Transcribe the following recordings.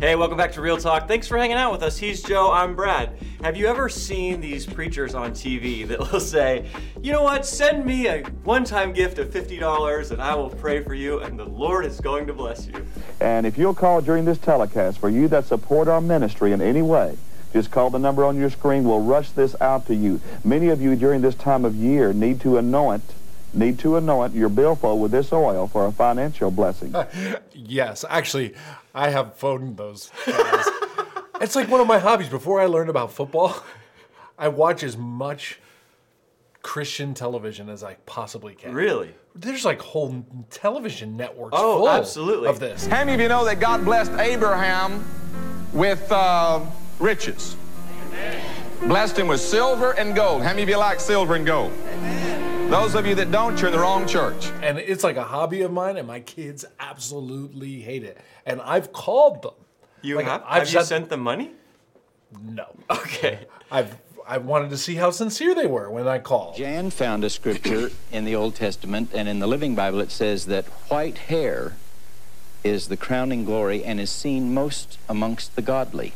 Hey, welcome back to Real Talk. Thanks for hanging out with us. He's Joe, I'm Brad. Have you ever seen these preachers on TV that will say, you know what, send me a one time gift of $50 and I will pray for you and the Lord is going to bless you? And if you'll call during this telecast for you that support our ministry in any way, just call the number on your screen. We'll rush this out to you. Many of you during this time of year need to anoint need to anoint your billfold with this oil for a financial blessing. yes, actually, I have phoned those guys. it's like one of my hobbies. Before I learned about football, I watch as much Christian television as I possibly can. Really? There's like whole television networks Oh, full absolutely. of this. How many of you know that God blessed Abraham with uh, riches? Blessed him with silver and gold. How many of you like silver and gold? Those of you that don't, you're in the wrong church. And it's like a hobby of mine, and my kids absolutely hate it. And I've called them. You Like, have? I've have you said- sent them money? No. Okay. I've I wanted to see how sincere they were when I called. Jan found a scripture in the Old Testament, and in the Living Bible it says that white hair is the crowning glory and is seen most amongst the godly.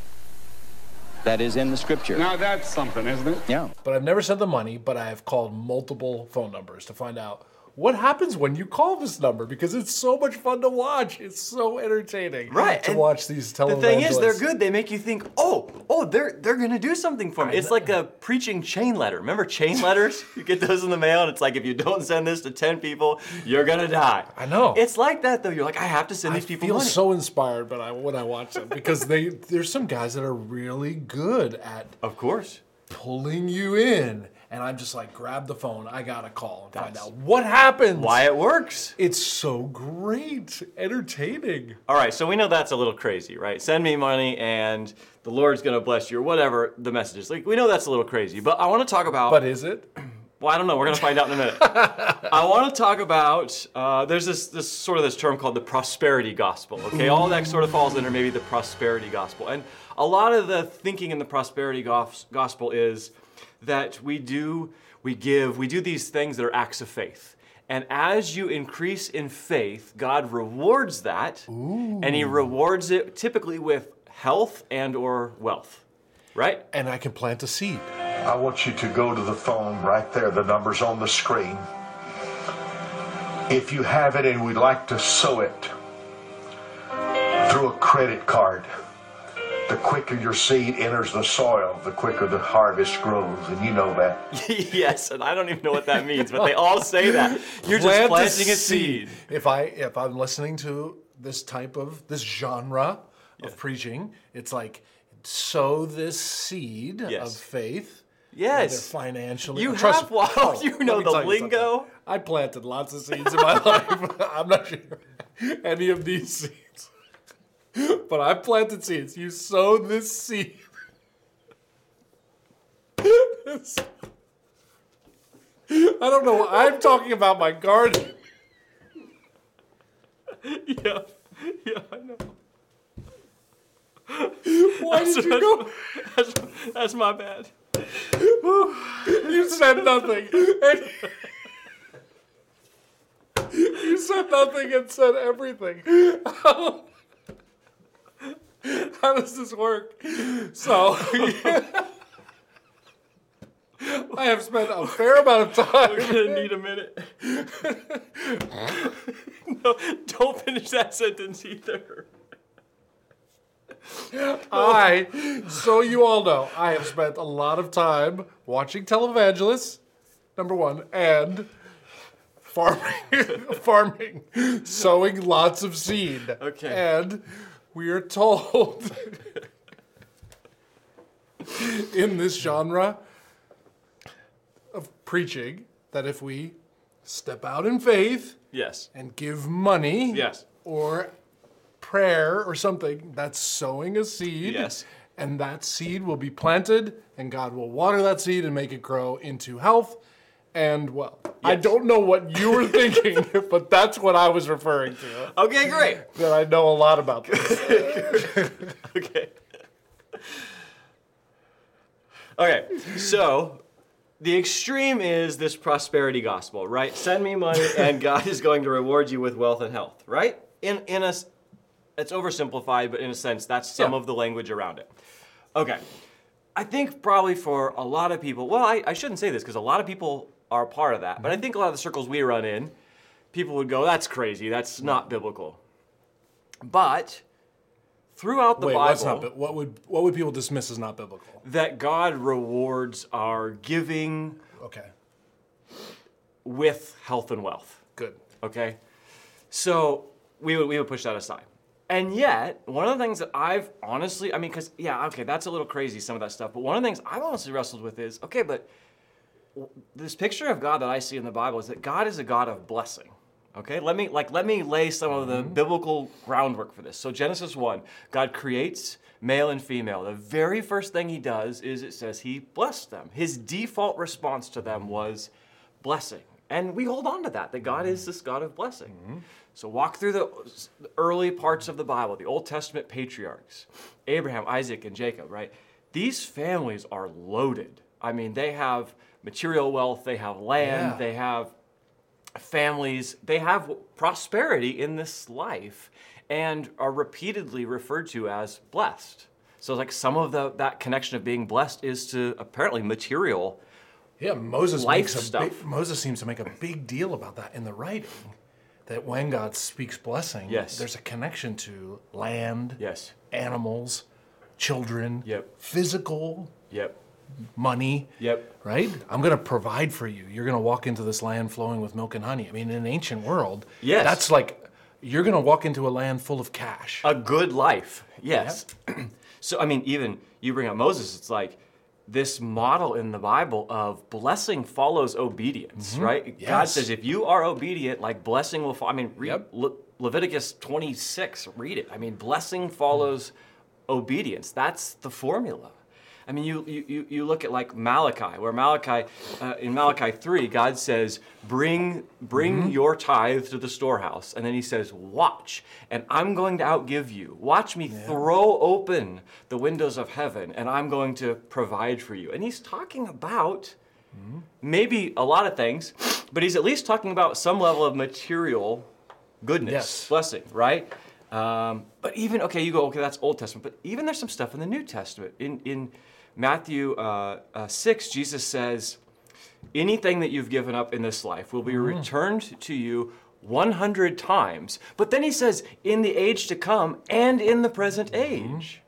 That is in the scripture. Now that's something, isn't it? Yeah. But I've never sent the money, but I have called multiple phone numbers to find out what happens when you call this number because it's so much fun to watch. It's so entertaining Right, to and watch these The thing is, they're good. They make you think, oh, oh, they're they're gonna do something for me. It's like a preaching chain letter. Remember chain letters? you get those in the mail, and it's like if you don't send this to ten people, you're gonna die. I know. It's like that though. You're like, I have to send I these people feel money. so inspired, but I, when I watch them because they there's some guys that are really good at of course. pulling you in, and I'm just like, grab the phone, I gotta call and find out what happens. Why it works. It's so great, entertaining. All right, so we know that's a little crazy, right? Send me money and the Lord's gonna bless you, or whatever the message is. Like we know that's a little crazy, but I want to talk about. But is it? Well, I don't know. We're gonna find out in a minute. I want to talk about. Uh, there's this this sort of this term called the prosperity gospel. Okay, all that sort of falls under maybe the prosperity gospel, and a lot of the thinking in the prosperity gospel is that we do, we give, we do these things that are acts of faith. And as you increase in faith, God rewards that, and He rewards it typically with health and or wealth, right? And I can plant a seed. I want you to go to the phone right there. The number's on the screen. If you have it and we'd like to sow it through a credit card, the quicker your seed enters the soil, the quicker the harvest grows. And you know that. yes, and I don't even know what that means, but they all say that. You're just Plant planting a seed. If I if I'm listening to this type of this genre of preaching, it's like sow this seed Yes. of faith. Yes. Whether financially. You Trust have- me- wow, Oh, you know the tell something. lingo. I planted lots of seeds in my life. I'm not sure any of these seeds, but I planted seeds. You sow this seed. I don't know. I'm talking about my garden. Yeah, yeah, I know. Why did you go? That's, that's my bad. You said nothing. And you said nothing and said everything. Oh. How, does this work? So, I have spent a fair amount of time. We're gonna need a minute. no, don't finish that sentence either. I, so you all know, I have spent a lot of time watching televangelists, number one, and farming, farming, sowing lots of seed. Okay. And we are told in this genre of preaching that if we step out in faith Yes. and give money Yes. or prayer or something, that's sowing a seed. Yes. And that seed will be planted, and God will water that seed and make it grow into health and wealth. I don't know what you were thinking, but that's what I was referring to. Okay, great. That I know a lot about this. Okay. Okay, so the extreme is this prosperity gospel, right? Send me money and God is going to reward you with wealth and health, right? In in a it's oversimplified, but in a sense, that's some Yeah. of the language around it. Okay. I think probably for a lot of people, well, I, I shouldn't say this because a lot of people are a part of that, but I Mm-hmm. think a lot of the circles we run in, people would go, that's crazy, that's not biblical. But throughout the Wait, Bible, not? What would what would people dismiss as not biblical? that God rewards our giving Okay, with health and wealth. good. Okay? So we would, we would push that aside. And yet, one of the things that I've honestly, I mean, because, yeah, okay, that's a little crazy, some of that stuff, but one of the things I've honestly wrestled with is okay, but this picture of God that I see in the Bible is that God is a God of blessing. Okay, let me like let me lay some of the mm-hmm. biblical groundwork for this. So Genesis 1, God creates male and female. The very first thing he does is it says he blessed them. His default response to them was blessing. And we hold on to that, that God is this God of blessing. Mm-hmm. So walk through the early parts of the Bible, the Old Testament patriarchs, Abraham, Isaac, and Jacob, right? These families are loaded. I mean, they have material wealth, they have land, Yeah. they have families, they have prosperity in this life and are repeatedly referred to as blessed. So like some of the that connection of being blessed is to apparently material. Yeah, Moses Life makes a stuff. Big, Moses seems to make a big deal about that in the writing. That when God speaks blessing, Yes. there's a connection to land, Yes. animals, children, Yep. physical Yep. Money. Yep. Right? I'm going to provide for you. You're going to walk into this land flowing with milk and honey. I mean, in an ancient world, Yes. that's like you're going to walk into a land full of cash. A good life. Yes. so I mean even you bring up Moses it's like this model in the Bible of blessing follows obedience, right? God Mm-hmm. Yes. says if you are obedient like blessing will follow. I mean read Yep. Le- Leviticus 26, read it. I mean blessing follows obedience. That's the formula. I mean, you, you, you- look at like Malachi, where Malachi, uh, in Malachi 3, God says, bring, bring your tithe to the storehouse. And then he says, watch, and I'm going to outgive you. Watch me throw open the windows of heaven, and I'm going to provide for you. And he's talking about maybe a lot of things, but he's at least talking about some level of material goodness, Yes. blessing, right? Um, but even okay, you go okay, that's Old Testament, but even there's some stuff in the New Testament. In in Matthew uh, uh, six, Jesus says, "Anything that you've given up in this life will be returned to you." 100 times. But then he says, in the age to come and in the present age.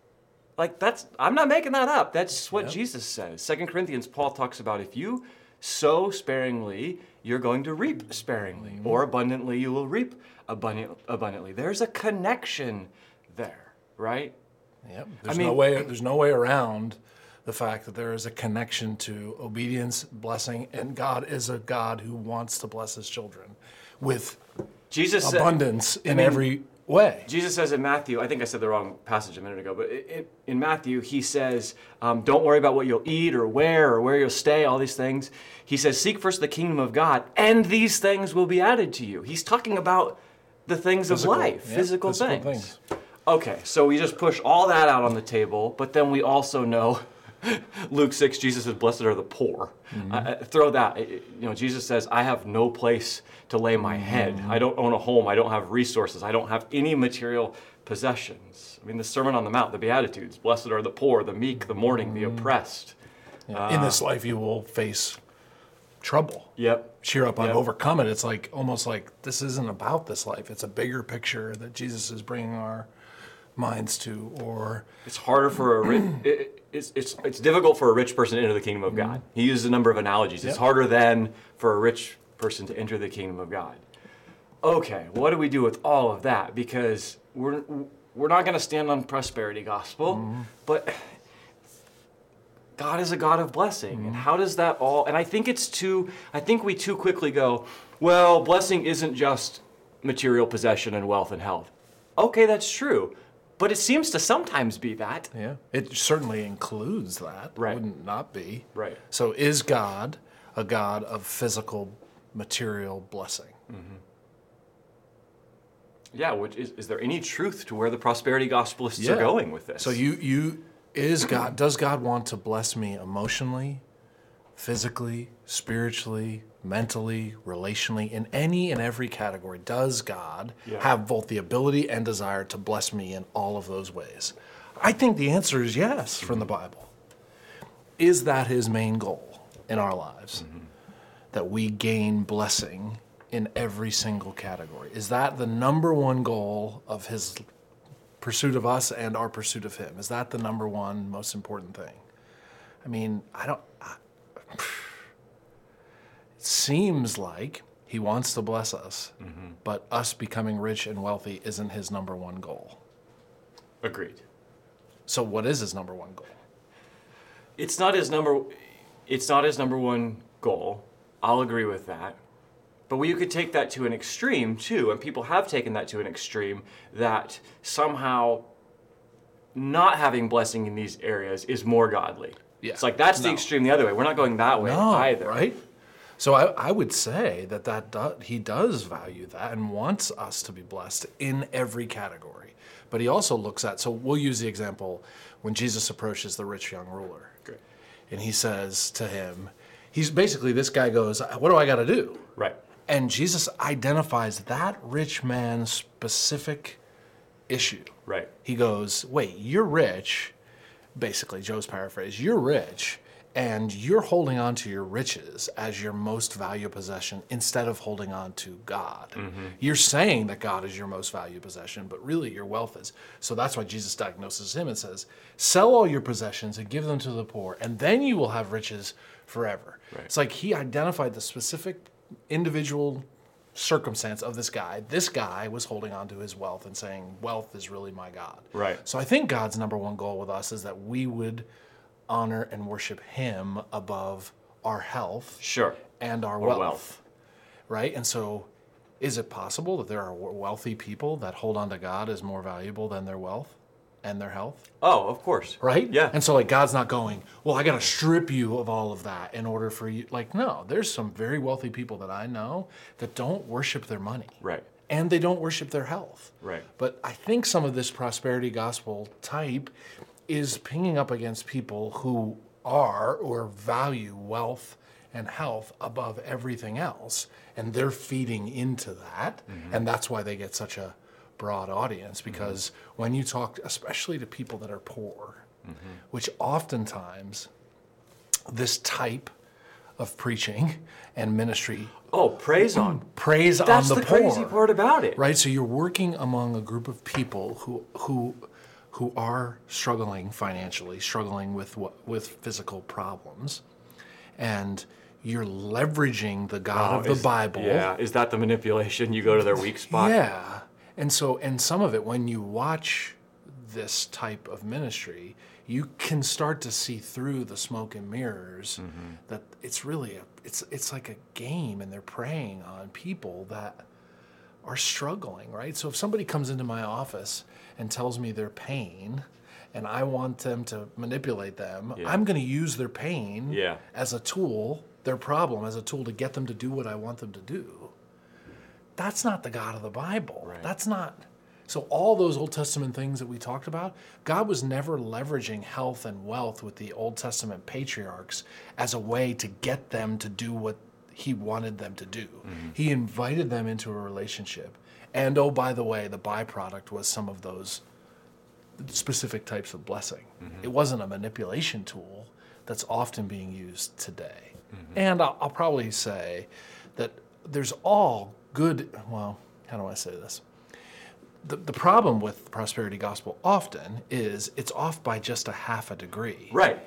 Like that's I'm not making that up. That's what Jesus says. Second Corinthians, Paul talks about if you sow sparingly, you're going to reap sparingly, or abundantly you will reap abundant, abundantly. There's a connection there, right? Yep. There's mean- no way. There's no way around the fact that there is a connection to obedience, blessing, and God is a God who wants to bless His children with Jesus abundance in mean- every way. Jesus says in Matthew, I think I said the wrong passage a minute ago, but i- i- in Matthew, he says, um, Don't worry about what you'll eat or wear or where you'll stay, all these things. He says, Seek first the kingdom of God, and these things will be added to you. He's talking about the things Physical, of life, yeah, physical, physical things. things. Okay, so we just push all that out on the table, but then we also know Luke 6, Jesus says, Blessed are the poor. Mm-hmm. Uh, uh, throw that. uh, You know, Jesus says, I have no place to lay my head. Mm-hmm. I don't own a home. I don't have resources. I don't have any material possessions. I mean, the Sermon on the Mount, the Beatitudes Blessed are the poor, the meek, the mourning, the Mm-hmm. oppressed. in this life, you will face trouble. Yep. Cheer up, I've Yep. overcome it. It's like almost like this isn't about this life. It's a bigger picture that Jesus is bringing our minds to, or It's harder for a rich, it, it's, it's, it's difficult for a rich person to enter the kingdom of mm-hmm. God. He uses a number of analogies. It's harder than for a rich person to enter the kingdom of God. Okay, what do we do with all of that? Because we're, we're not going to stand on prosperity gospel, mm-hmm. but God is a God of blessing. And mm-hmm. how does that all, and I think it's too, I think we too quickly go, well, blessing isn't just material possession and wealth and health. Okay, that's true. But it seems to sometimes be that. yeah, it certainly includes that. Right. Wouldn't not be. Right. So is God a God of physical, material blessing? Mm-hmm. Yeah, which is, is there any truth to where the prosperity gospelists are going with this? So you you is God does God want to bless me emotionally, physically, spiritually, mentally, relationally, in any and every category, does God Yeah. have both the ability and desire to bless me in all of those ways? I think the answer is yes from the mm-hmm. Bible. Is that his main goal in our lives? Mm-hmm. That we gain blessing in every single category? Is that the number one goal of his pursuit of us and our pursuit of him? Is that the number one most important thing? I mean, I don't. I, it seems like he wants to bless us, mm-hmm. but us becoming rich and wealthy isn't his number one goal. Agreed. So, what is his number one goal? It's not his number. It's not his number one goal. I'll agree with that. But we could take that to an extreme too, and people have taken that to an extreme that somehow not having blessing in these areas is more godly. Yeah. It's like that's the extreme the other way. We're not going that way No, either. right? So I, I would say that, that do, he does value that and wants us to be blessed in every category. But he also looks at, so we'll use the example when Jesus approaches the rich young ruler. Great. And he says to him, he's basically, this guy goes, What do I got to do? Right. And Jesus identifies that rich man's specific issue. Right. He goes, Wait, you're rich. Basically, Joe's paraphrase, you're rich and you're holding on to your riches as your most valued possession instead of holding on to God. Mm-hmm. You're saying that God is your most valued possession, but really your wealth is. So that's why Jesus diagnoses him and says, Sell all your possessions and give them to the poor, and then you will have riches forever. Right. It's like he identified the specific individual circumstance of this guy. This guy was holding on to his wealth and saying, Wealth is really my God. Right. So I think God's number one goal with us is that we would honor and worship Him above our health Sure. and our wealth, wealth. Right? And so is it possible that there are wealthy people that hold on to God as more valuable than their wealth and their health? Oh, of course. right? Yeah. And so like God's not going, well, I got to strip you of all of that in order for you. Like, no, there's some very wealthy people that I know that don't worship their money. Right. And they don't worship their health. Right. But I think some of this prosperity gospel type is pinging up against people who are or value wealth and health above everything else. And they're feeding into that. Mm-hmm. And that's why they get such a broad audience because when you talk, especially to people that are poor, which oftentimes this type of preaching and ministry Oh, preys on. preys That's on the, the poor That's the crazy part about it. right so you're working among a group of people who who who are struggling financially struggling with what with physical problems and you're leveraging the god Oh, of the is- bible Yeah. Is that the manipulation? You go to their weak spot. yeah. And so, and some of it, when you watch this type of ministry, you can start to see through the smoke and mirrors mm-hmm. that it's really a, it's it's like a game, and they're preying on people that are struggling, right? So if somebody comes into my office and tells me their pain, and I want them to manipulate them, Yeah. I'm going to use their pain Yeah. as a tool, their problem as a tool to get them to do what I want them to do. That's not the God of the Bible. Right. That's not. So all those Old Testament things that we talked about, God was never leveraging health and wealth with the Old Testament patriarchs as a way to get them to do what he wanted them to do. Mm-hmm. He invited them into a relationship. And oh, by the way, the byproduct was some of those specific types of blessing. Mm-hmm. It wasn't a manipulation tool that's often being used today. Mm-hmm. And I'll, I'll probably say that there's all good, well, how do I say this? The, the problem with the prosperity gospel often is it's off by just a half a degree. Right.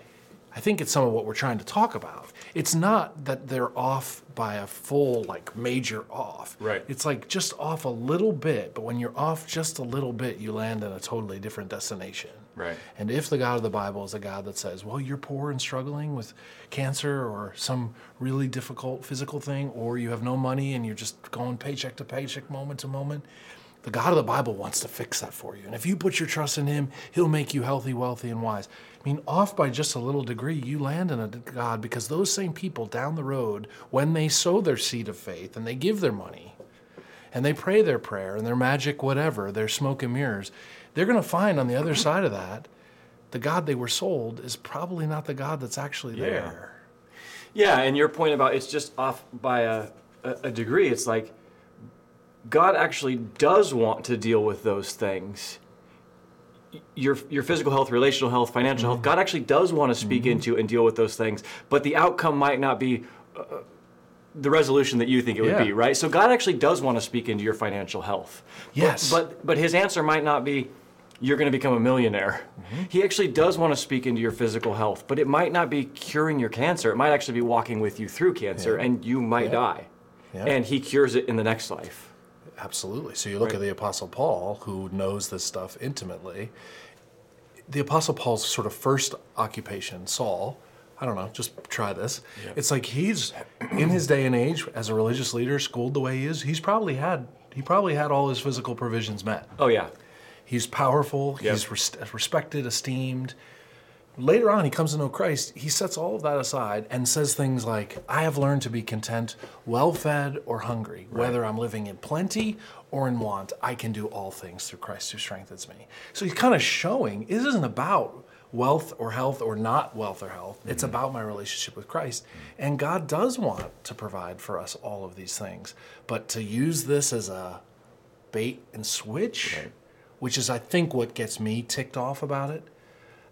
I think it's some of what we're trying to talk about. It's not that they're off by a full, like major off. Right. It's like just off a little bit, but when you're off just a little bit, you land in a totally different destination. Right. And if the God of the Bible is a God that says, well, you're poor and struggling with cancer or some really difficult physical thing, or you have no money and you're just going paycheck to paycheck, moment to moment, the God of the Bible wants to fix that for you. And if you put your trust in Him, He'll make you healthy, wealthy, and wise. I mean, off by just a little degree, you land in a God because those same people down the road, when they sow their seed of faith and they give their money, and they pray their prayer and their magic whatever, their smoke and mirrors, they're going to find on the other side of that, the God they were sold is probably not the God that's actually there. Yeah, and your point about it's just off by a, a, a degree, it's like God actually does want to deal with those things. Your, your physical health, relational health, financial health, God actually does want to speak into and deal with those things, but the outcome might not be uh, the resolution that you think it would Yeah. be, right? So God actually does want to speak into your financial health. But- Yes. But but his answer might not be you're going to become a millionaire. Mm-hmm. He actually does want to speak into your physical health, but it might not be curing your cancer. It might actually be walking with you through cancer Yeah. and you might Yeah. die. Yeah. And he cures it in the next life. Absolutely. So you look Right. at the Apostle Paul, who knows this stuff intimately. The Apostle Paul's sort of first occupation, Saul, I don't know, just try this. It's like he's in his day and age as a religious leader, schooled the way he is, he's probably had he probably had all his physical provisions met. Oh yeah. He's powerful, Yep. he's res- respected, esteemed. Later on, he comes to know Christ. He sets all of that aside and says things like, I have learned to be content, well fed or hungry. Whether I'm living in plenty or in want, I can do all things through Christ who strengthens me. So he's kind of showing this isn't about wealth or health or not wealth or health. It's mm-hmm. about my relationship with Christ. And God does want to provide for us all of these things. But to use this as a bait and switch, which is, I think, what gets me ticked off about it.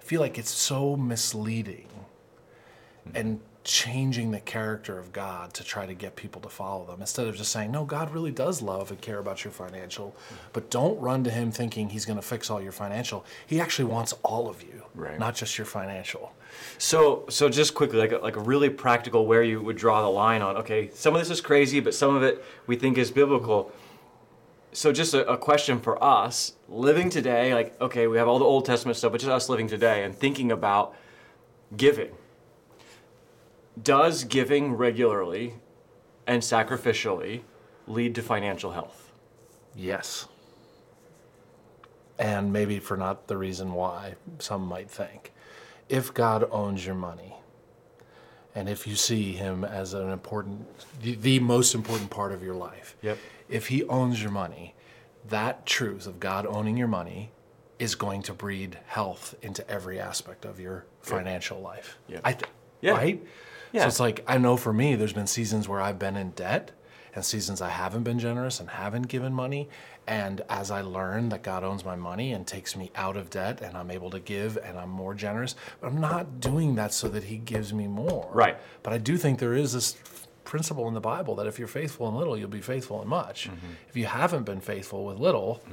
I feel like it's so misleading and changing the character of God to try to get people to follow them instead of just saying, no, God really does love and care about your financial, but don't run to Him thinking He's going to fix all your financial. He actually wants all of you, Right. not just your financial. So so just quickly, like a, like a really practical where you would draw the line on. Okay, some of this is crazy, but some of it we think is biblical. So just a, a question for us living today, like okay, we have all the Old Testament stuff, but just us living today and thinking about giving. Does giving regularly and sacrificially lead to financial health? Yes. And maybe for not the reason why some might think. If God owns your money, and if you see Him as an important, the, the most important part of your life, Yep. If He owns your money, that truth of God owning your money is going to breed health into every aspect of your financial life. Yeah. I th- Yeah. Right? Yeah. So it's like, I know for me, there's been seasons where I've been in debt and seasons I haven't been generous and haven't given money. And as I learn that God owns my money and takes me out of debt and I'm able to give and I'm more generous, but I'm not doing that so that He gives me more. Right. But I do think there is this principle in the Bible that if you're faithful in little, you'll be faithful in much. Mm-hmm. If you haven't been faithful with little,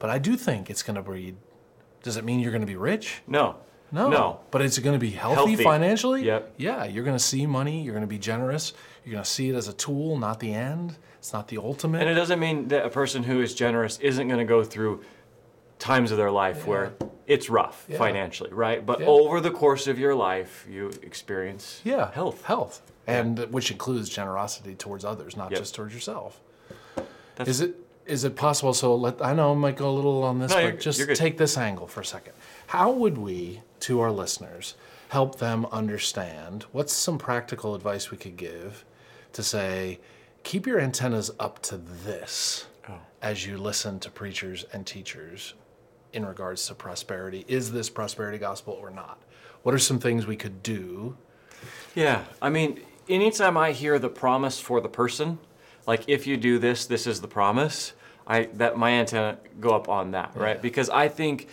but I do think it's going to breed. Does it mean you're going to be rich? No. No. No. But it's going to be healthy, Healthy. financially? Yep. Yeah, you're going to see money, you're going to be generous, you're going to see it as a tool, not the end. It's not the ultimate. And it doesn't mean that a person who is generous isn't going to go through times of their life where it's rough Yeah. financially, right? But Yeah. over the course of your life, you experience yeah, health. Health. And which includes generosity towards others, not Yep. just towards yourself. That's- Is it is it possible so let I know I might go a little on this, No, but just take this angle for a second. How would we, to our listeners, help them understand what's some practical advice we could give to say, keep your antennas up to this Oh. as you listen to preachers and teachers in regards to prosperity. Is this prosperity gospel or not? What are some things we could do? Yeah, I mean, anytime I hear the promise for the person, like if you do this, this is the promise. I that my antenna go up on that, right? Because I think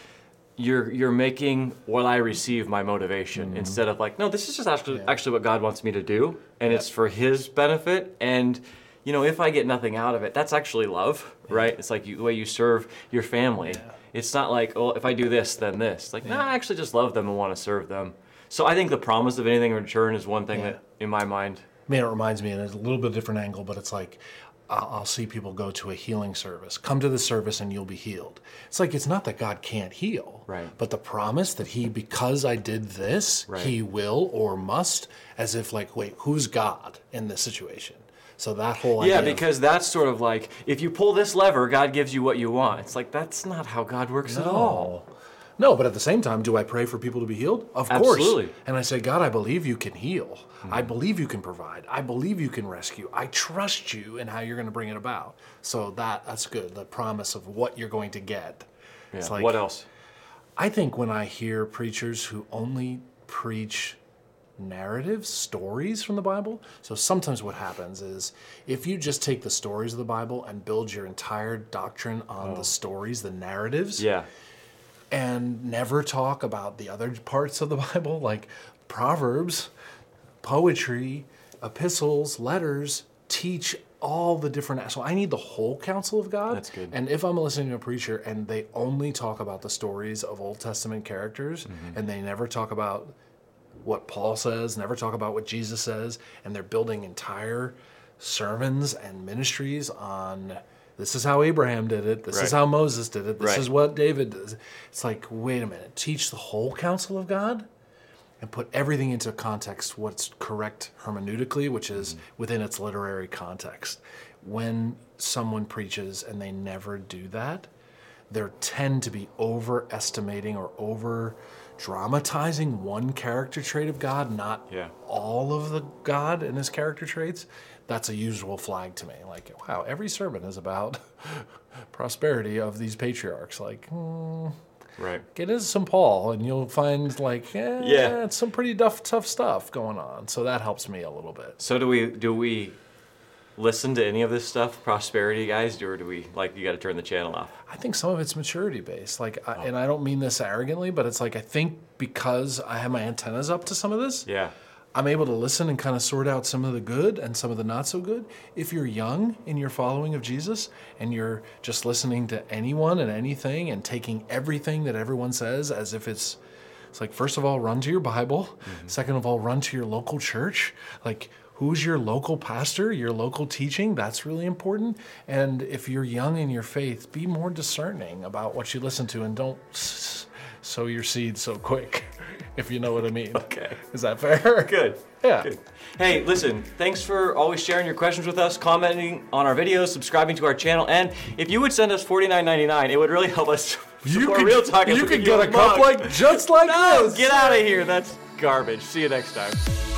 you're you're making what I receive my motivation mm-hmm. instead of like, no, this is just actually actually what God wants me to do, and it's for His benefit. And you know, if I get nothing out of it, that's actually love, right? It's like you, the way you serve your family. It's not like, oh, if I do this, then this. Like, no, I actually just love them and want to serve them. So I think the promise of anything in return is one thing Yeah. that, in my mind, I mean, it reminds me, and it's a little bit of a different angle, but it's like I'll, I'll see people go to a healing service. Come to the service and you'll be healed. It's like it's not that God can't heal, Right. But the promise that He, because I did this, Right. He will or must, as if like, wait, who's God in this situation? So that whole yeah, because that's sort of like if you pull this lever, God gives you what you want. It's like that's not how God works at all. No. No, but at the same time, do I pray for people to be healed? Of Absolutely. course. And I say, God, I believe you can heal. Mm-hmm. I believe you can provide. I believe you can rescue. I trust you in how you're going to bring it about. So that that's good. The promise of what you're going to get. It's Yeah. like what else? I think when I hear preachers who only preach narratives, stories from the Bible. So sometimes what happens is if you just take the stories of the Bible and build your entire doctrine on the stories, the narratives, Yeah. and never talk about the other parts of the Bible, like Proverbs, poetry, epistles, letters, teach all the different. So I need the whole counsel of God. That's good. And if I'm listening to a preacher and they only talk about the stories of Old Testament characters Mm-hmm. and they never talk about what Paul says, never talk about what Jesus says, and they're building entire sermons and ministries on this is how Abraham did it, this Right. is how Moses did it, this Right. is what David does. It's like, wait a minute, teach the whole counsel of God and put everything into context, what's correct hermeneutically, which is within its literary context. When someone preaches and they never do that, they tend to be overestimating or over dramatizing one character trait of God, not Yeah. all of the God and his character traits. That's a usual flag to me. Like, wow, every sermon is about prosperity of these patriarchs. Like, hmm, Right. get into some Paul, and you'll find like, eh, Yeah. it's some pretty tough, tough stuff going on. So that helps me a little bit. So do we do we listen to any of this stuff, prosperity guys, or do we like you got to turn the channel off? I think some of it's maturity based. Like, I, oh. and I don't mean this arrogantly, but it's like I think because I have my antennas up to some of this, Yeah. I'm able to listen and kind of sort out some of the good and some of the not so good. If you're young in your following of Jesus and you're just listening to anyone and anything and taking everything that everyone says as if it's it's like first of all run to your Bible, mm-hmm. second of all run to your local church. Like who's your local pastor, your local teaching? That's really important. And if you're young in your faith, be more discerning about what you listen to and don't sow your seed so quick. If you know what I mean. Okay. Is that fair? Good. Yeah. Good. Hey, listen, thanks for always sharing your questions with us, commenting on our videos, subscribing to our channel, and if you would send us $49.99, it would really help us support Real Talk. you could get you a cup mug. like just like No, this. get out of here. That's garbage. See you next time.